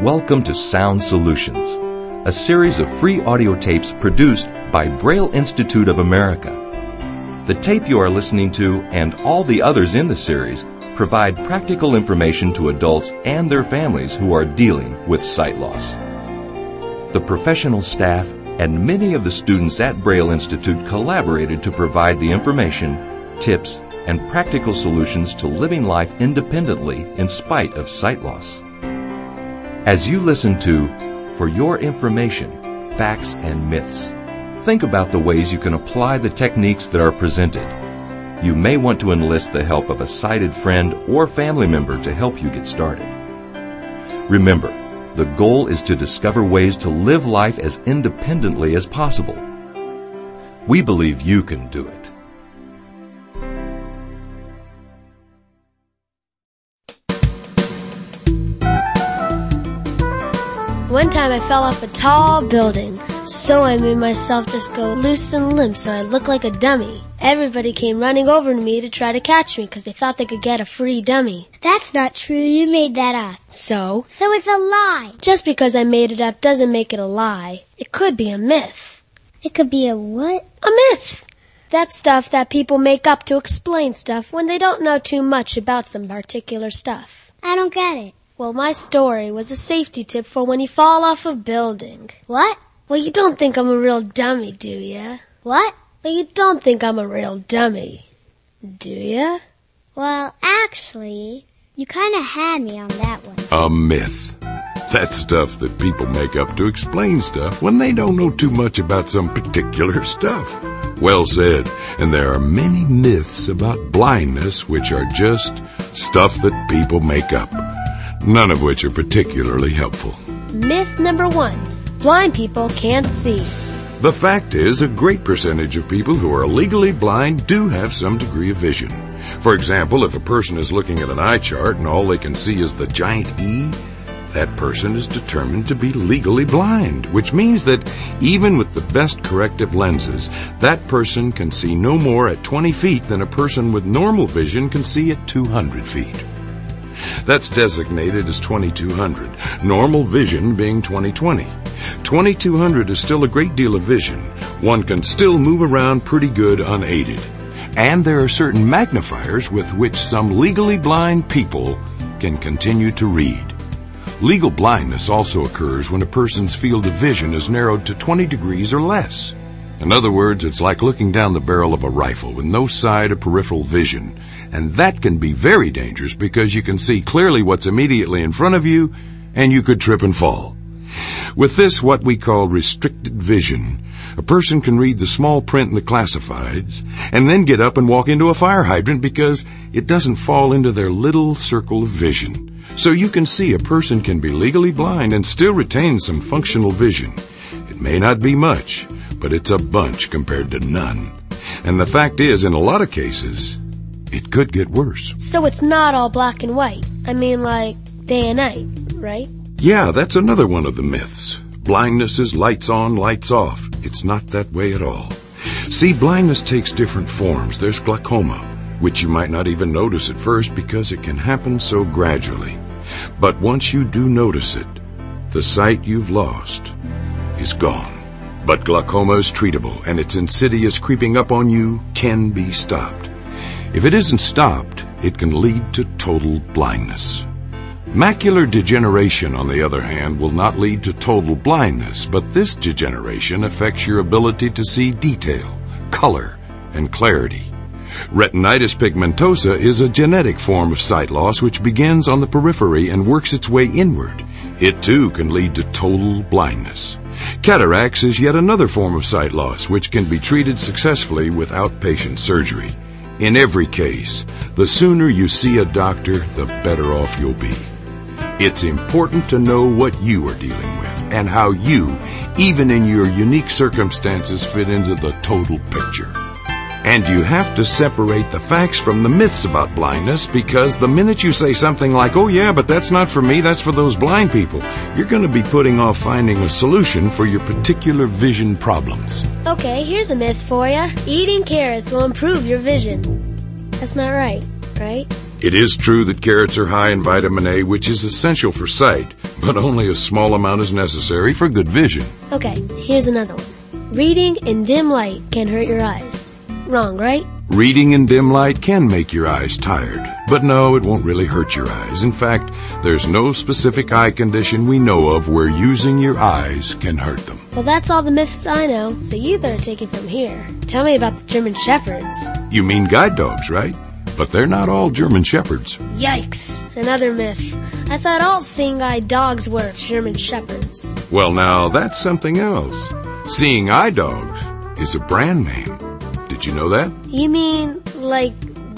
Welcome to Sound Solutions, a series of free audio tapes produced by Braille Institute of America. The tape you are listening to and all the others in the series provide practical information to adults and their families who are dealing with sight loss. The professional staff and many of the students at Braille Institute collaborated to provide the information, tips, and practical solutions to living life independently in spite of sight loss. As you listen to For Your Information, Facts and Myths, think about the ways you can apply the techniques that are presented. You may want to enlist the help of a sighted friend or family member to help you get started. Remember, the goal is to discover ways to live life as independently as possible. We believe you can do it. One time I fell off a tall building, so I made myself just go loose and limp so I looked like a dummy. Everybody came running over to me to try to catch me because they thought they could get a free dummy. That's not true. You made that up. So? So it's a lie. Just because I made it up doesn't make it a lie. It could be a myth. It could be a what? A myth! That's stuff that people make up to explain stuff when they don't know too much about some particular stuff. I don't get it. Well, my story was a safety tip for when you fall off a building. What? Well, you don't think I'm a real dummy, do ya? What? Well, you don't think I'm a real dummy, do ya? Well, actually, you kind of had me on that one. A myth. That's stuff that people make up to explain stuff when they don't know too much about some particular stuff. Well said. And there are many myths about blindness which are just stuff that people make up, none of which are particularly helpful. Myth number one. Blind people can't see. The fact is, a great percentage of people who are legally blind do have some degree of vision. For example, if a person is looking at an eye chart and all they can see is the giant E, that person is determined to be legally blind, which means that even with the best corrective lenses, that person can see no more at 20 feet than a person with normal vision can see at 200 feet. That's designated as 2200, normal vision being 2020. 2200 is still a great deal of vision. One can still move around pretty good unaided. And there are certain magnifiers with which some legally blind people can continue to read. Legal blindness also occurs when a person's field of vision is narrowed to 20 degrees or less. In other words, it's like looking down the barrel of a rifle with no side or peripheral vision. And that can be very dangerous because you can see clearly what's immediately in front of you and you could trip and fall. With this, what we call restricted vision, a person can read the small print in the classifieds and then get up and walk into a fire hydrant because it doesn't fall into their little circle of vision. So you can see a person can be legally blind and still retain some functional vision. It may not be much, but it's a bunch compared to none. And the fact is, in a lot of cases, it could get worse. So it's not all black and white. I mean, like day and night, right? Yeah, that's another one of the myths. Blindness is lights on, lights off. It's not that way at all. See, blindness takes different forms. There's glaucoma, which you might not even notice at first because it can happen so gradually. But once you do notice it, the sight you've lost is gone. But glaucoma is treatable and its insidious creeping up on you can be stopped. If it isn't stopped, it can lead to total blindness. Macular degeneration, on the other hand, will not lead to total blindness, but this degeneration affects your ability to see detail, color, and clarity. Retinitis pigmentosa is a genetic form of sight loss which begins on the periphery and works its way inward. It too can lead to total blindness. Cataracts is yet another form of sight loss which can be treated successfully with outpatient surgery. In every case, the sooner you see a doctor, the better off you'll be. It's important to know what you are dealing with and how you, even in your unique circumstances, fit into the total picture. And you have to separate the facts from the myths about blindness because the minute you say something like, oh yeah, but that's not for me, that's for those blind people, you're going to be putting off finding a solution for your particular vision problems. Okay, here's a myth for you. Eating carrots will improve your vision. That's not right, right? It is true that carrots are high in vitamin A, which is essential for sight, but only a small amount is necessary for good vision. Okay, here's another one. Reading in dim light can hurt your eyes. Wrong, right? Reading in dim light can make your eyes tired, but no, it won't really hurt your eyes. In fact, there's no specific eye condition we know of where using your eyes can hurt them. Well, that's all the myths I know, so you better take it from here. Tell me about the German Shepherds. You mean guide dogs, right? But they're not all German Shepherds. Yikes, another myth. I thought all seeing eye dogs were German Shepherds. Well, now that's something else. Seeing Eye Dogs is a brand name. Did you know that? You mean like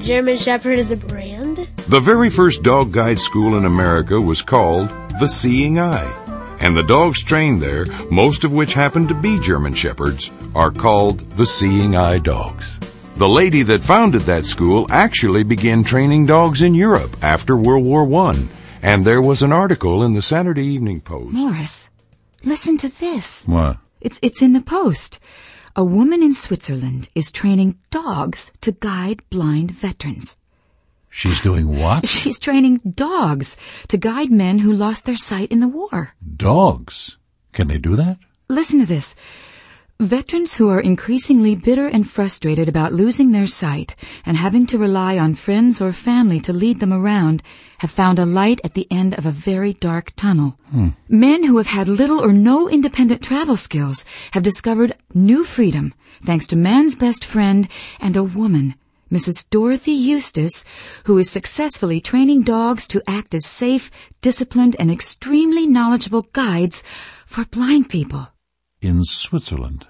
German Shepherd is a brand? The very first dog guide school in America was called the Seeing Eye. And the dogs trained there, most of which happen to be German Shepherds, are called the Seeing Eye Dogs. The lady that founded that school actually began training dogs in Europe after World War I. And there was an article in the Saturday Evening Post. Morris, listen to this. What? It's, it's in the post. A woman in Switzerland is training dogs to guide blind veterans. She's doing what? She's training dogs to guide men who lost their sight in the war. Dogs. Can they do that? Listen to this. Veterans who are increasingly bitter and frustrated about losing their sight and having to rely on friends or family to lead them around have found a light at the end of a very dark tunnel. Hmm. Men who have had little or no independent travel skills have discovered new freedom thanks to man's best friend and a woman, Mrs. Dorothy Eustis, who is successfully training dogs to act as safe, disciplined, and extremely knowledgeable guides for blind people. In Switzerland.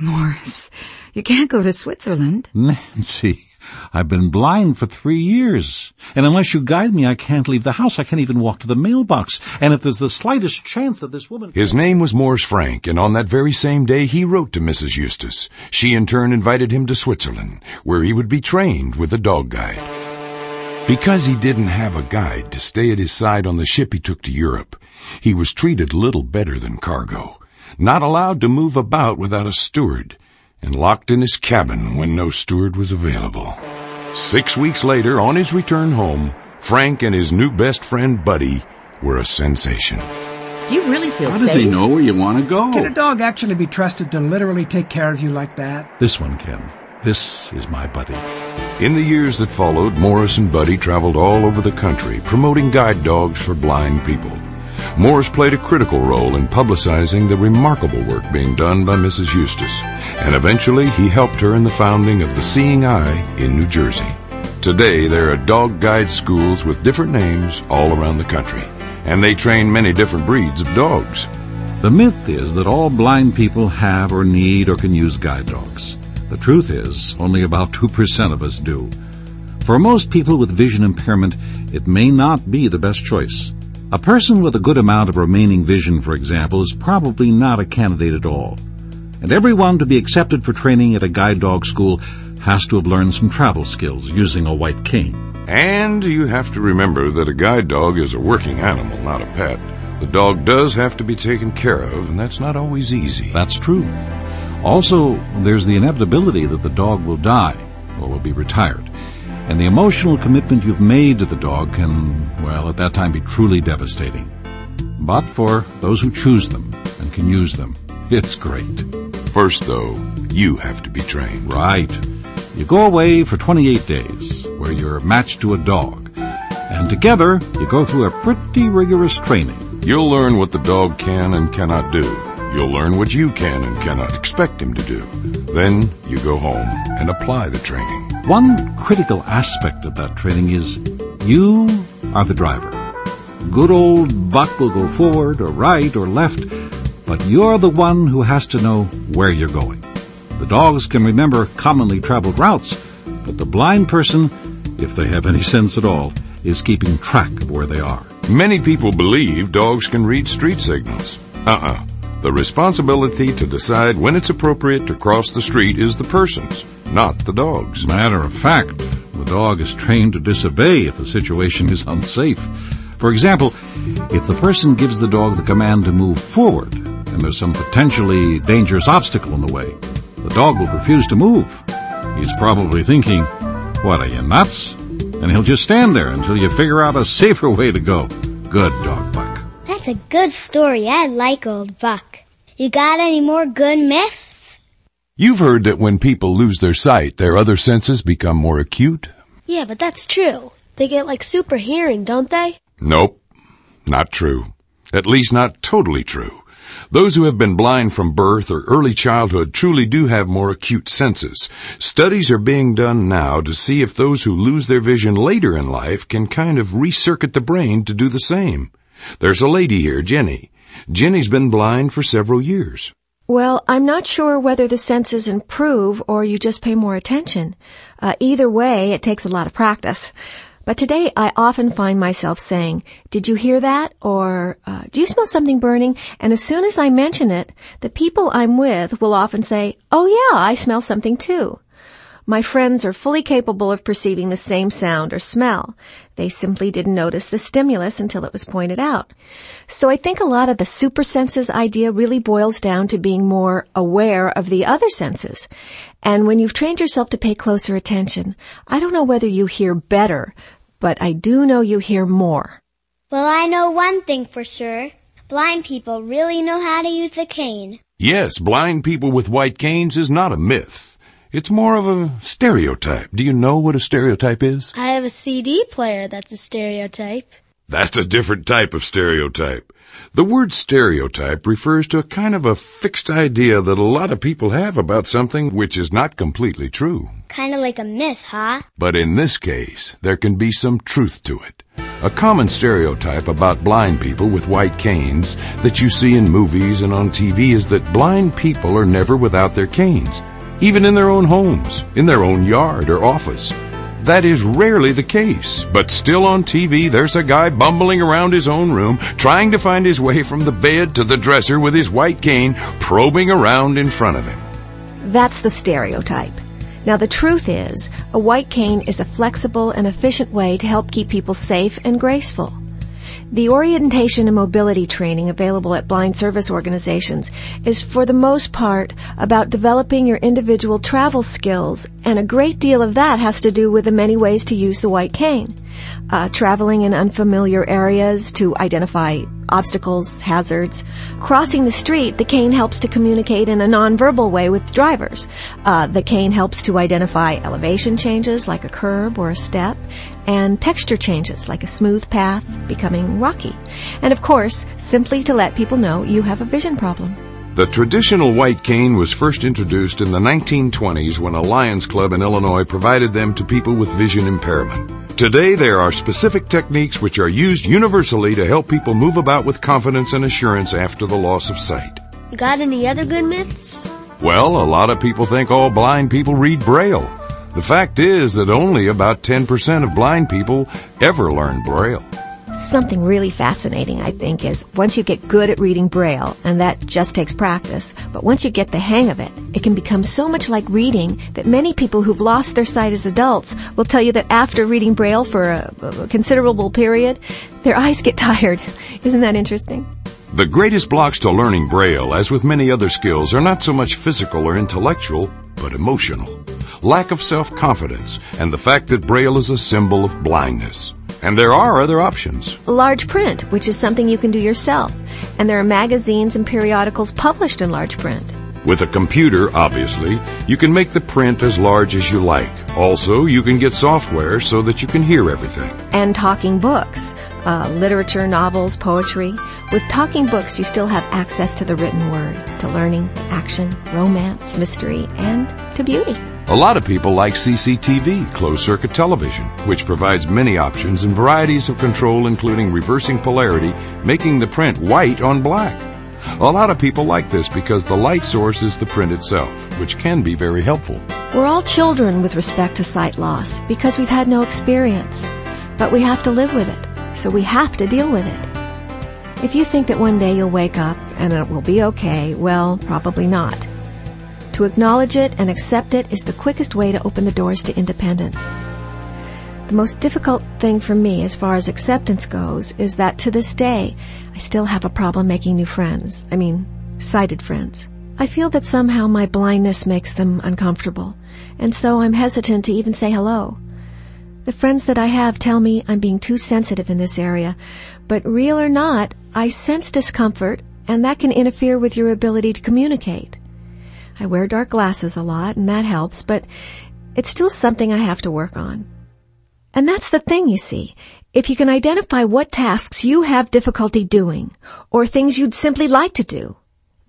Morris, you can't go to Switzerland. Nancy, I've been blind for three years. And unless you guide me, I can't leave the house. I can't even walk to the mailbox. And if there's the slightest chance that this woman... His name was Morris Frank, and on that very same day he wrote to Mrs. Eustis. She in turn invited him to Switzerland, where he would be trained with a dog guide. Because he didn't have a guide to stay at his side on the ship he took to Europe, he was treated little better than cargo, not allowed to move about without a steward, and locked in his cabin when no steward was available. Six weeks later, on his return home, Frank and his new best friend Buddy were a sensation. Do you really feel How does he know where you want to go? Can a dog actually be trusted to literally take care of you like that? This one can. This is my buddy. In the years that followed, Morris and Buddy traveled all over the country promoting guide dogs for blind people. Morris played a critical role in publicizing the remarkable work being done by Mrs. Eustis, and eventually he helped her in the founding of the Seeing Eye in New Jersey. Today, there are dog guide schools with different names all around the country, and they train many different breeds of dogs. The myth is that all blind people have or need or can use guide dogs. The truth is, only about 2% of us do. For most people with vision impairment, it may not be the best choice. A person with a good amount of remaining vision, for example, is probably not a candidate at all. And everyone to be accepted for training at a guide dog school has to have learned some travel skills using a white cane. And you have to remember that a guide dog is a working animal, not a pet. The dog does have to be taken care of, and that's not always easy. That's true. Also, there's the inevitability that the dog will die or will be retired. And the emotional commitment you've made to the dog can, well, at that time be truly devastating. But for those who choose them and can use them, it's great. First, though, you have to be trained. Right. You go away for 28 days, where you're matched to a dog. And together, you go through a pretty rigorous training. You'll learn what the dog can and cannot do. You'll learn what you can and cannot expect him to do. Then you go home and apply the training. One critical aspect of that training is you are the driver. Good old Buck will go forward or right or left, but you're the one who has to know where you're going. The dogs can remember commonly traveled routes, but the blind person, if they have any sense at all, is keeping track of where they are. Many people believe dogs can read street signals. Uh-uh. The responsibility to decide when it's appropriate to cross the street is the person's, not the dog's. Matter of fact, the dog is trained to disobey if the situation is unsafe. For example, if the person gives the dog the command to move forward and there's some potentially dangerous obstacle in the way, the dog will refuse to move. He's probably thinking, What are you nuts? and he'll just stand there until you figure out a safer way to go. Good dog, Buck. That's a good story. I like old Buck. You got any more good myths? You've heard that when people lose their sight, their other senses become more acute? Yeah, but that's true. They get like super hearing, don't they? Nope. Not true. At least not totally true. Those who have been blind from birth or early childhood truly do have more acute senses. Studies are being done now to see if those who lose their vision later in life can kind of recircuit the brain to do the same. There's a lady here, Jenny. Jenny's been blind for several years. Well, I'm not sure whether the senses improve or you just pay more attention. Uh, either way, it takes a lot of practice. But today I often find myself saying, did you hear that? Or, uh, do you smell something burning? And as soon as I mention it, the people I'm with will often say, oh yeah, I smell something too. My friends are fully capable of perceiving the same sound or smell. They simply didn't notice the stimulus until it was pointed out. So I think a lot of the super senses idea really boils down to being more aware of the other senses. And when you've trained yourself to pay closer attention, I don't know whether you hear better, but I do know you hear more. Well, I know one thing for sure. Blind people really know how to use the cane. Yes, blind people with white canes is not a myth. It's more of a stereotype. Do you know what a stereotype is? I have a CD player that's a stereotype. That's a different type of stereotype. The word stereotype refers to a kind of a fixed idea that a lot of people have about something which is not completely true. Kinda like a myth, huh? But in this case, there can be some truth to it. A common stereotype about blind people with white canes that you see in movies and on TV is that blind people are never without their canes even in their own homes, in their own yard or office. That is rarely the case, but still on TV there's a guy bumbling around his own room, trying to find his way from the bed to the dresser with his white cane, probing around in front of him. That's the stereotype. Now the truth is, a white cane is a flexible and efficient way to help keep people safe and graceful. The orientation and mobility training available at blind service organizations is for the most part about developing your individual travel skills, and a great deal of that has to do with the many ways to use the white cane. Uh, traveling in unfamiliar areas to identify obstacles, hazards. Crossing the street, the cane helps to communicate in a nonverbal way with drivers. Uh, the cane helps to identify elevation changes like a curb or a step, and texture changes like a smooth path becoming rocky. And of course, simply to let people know you have a vision problem. The traditional white cane was first introduced in the 1920s when a Lions Club in Illinois provided them to people with vision impairment. Today, there are specific techniques which are used universally to help people move about with confidence and assurance after the loss of sight. You got any other good myths? Well, a lot of people think all blind people read Braille. The fact is that only about 10% of blind people ever learn Braille. Something really fascinating, I think, is once you get good at reading Braille, and that just takes practice, but once you get the hang of it, it can become so much like reading that many people who've lost their sight as adults will tell you that after reading Braille for a, a considerable period, their eyes get tired. Isn't that interesting? The greatest blocks to learning Braille, as with many other skills, are not so much physical or intellectual, but emotional. Lack of self-confidence, and the fact that Braille is a symbol of blindness. And there are other options. Large print, which is something you can do yourself. And there are magazines and periodicals published in large print. With a computer, obviously, you can make the print as large as you like. Also, you can get software so that you can hear everything. And talking books, uh, literature, novels, poetry. With talking books, you still have access to the written word, to learning, action, romance, mystery, and to beauty. A lot of people like CCTV, closed circuit television, which provides many options and varieties of control including reversing polarity, making the print white on black. A lot of people like this because the light source is the print itself, which can be very helpful. We're all children with respect to sight loss because we've had no experience. But we have to live with it, so we have to deal with it. If you think that one day you'll wake up and it will be okay, well, probably not. To acknowledge it and accept it is the quickest way to open the doors to independence. The most difficult thing for me as far as acceptance goes is that to this day, I still have a problem making new friends. I mean, sighted friends. I feel that somehow my blindness makes them uncomfortable, and so I'm hesitant to even say hello. The friends that I have tell me I'm being too sensitive in this area, but real or not, I sense discomfort and that can interfere with your ability to communicate. I wear dark glasses a lot and that helps, but it's still something I have to work on. And that's the thing, you see. If you can identify what tasks you have difficulty doing, or things you'd simply like to do,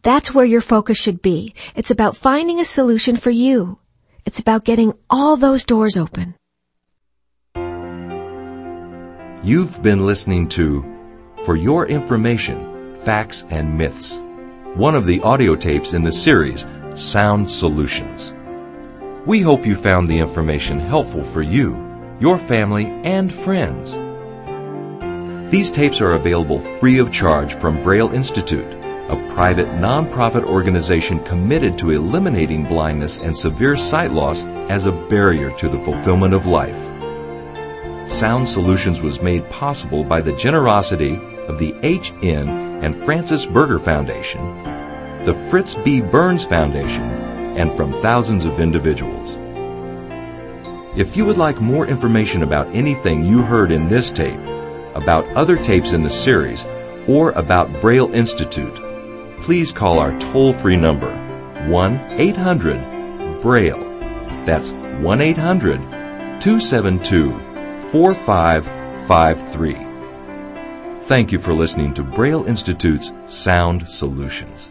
that's where your focus should be. It's about finding a solution for you. It's about getting all those doors open. You've been listening to For Your Information, Facts and Myths, one of the audio tapes in the series Sound Solutions. We hope you found the information helpful for you, your family, and friends. These tapes are available free of charge from Braille Institute, a private nonprofit organization committed to eliminating blindness and severe sight loss as a barrier to the fulfillment of life. Sound Solutions was made possible by the generosity of the H.N. and Frances Berger Foundation, the Fritz B. Burns Foundation, and from thousands of individuals. If you would like more information about anything you heard in this tape, about other tapes in the series, or about Braille Institute, please call our toll free number 1 800 Braille. That's 1 800 272 4553. Thank you for listening to Braille Institute's Sound Solutions.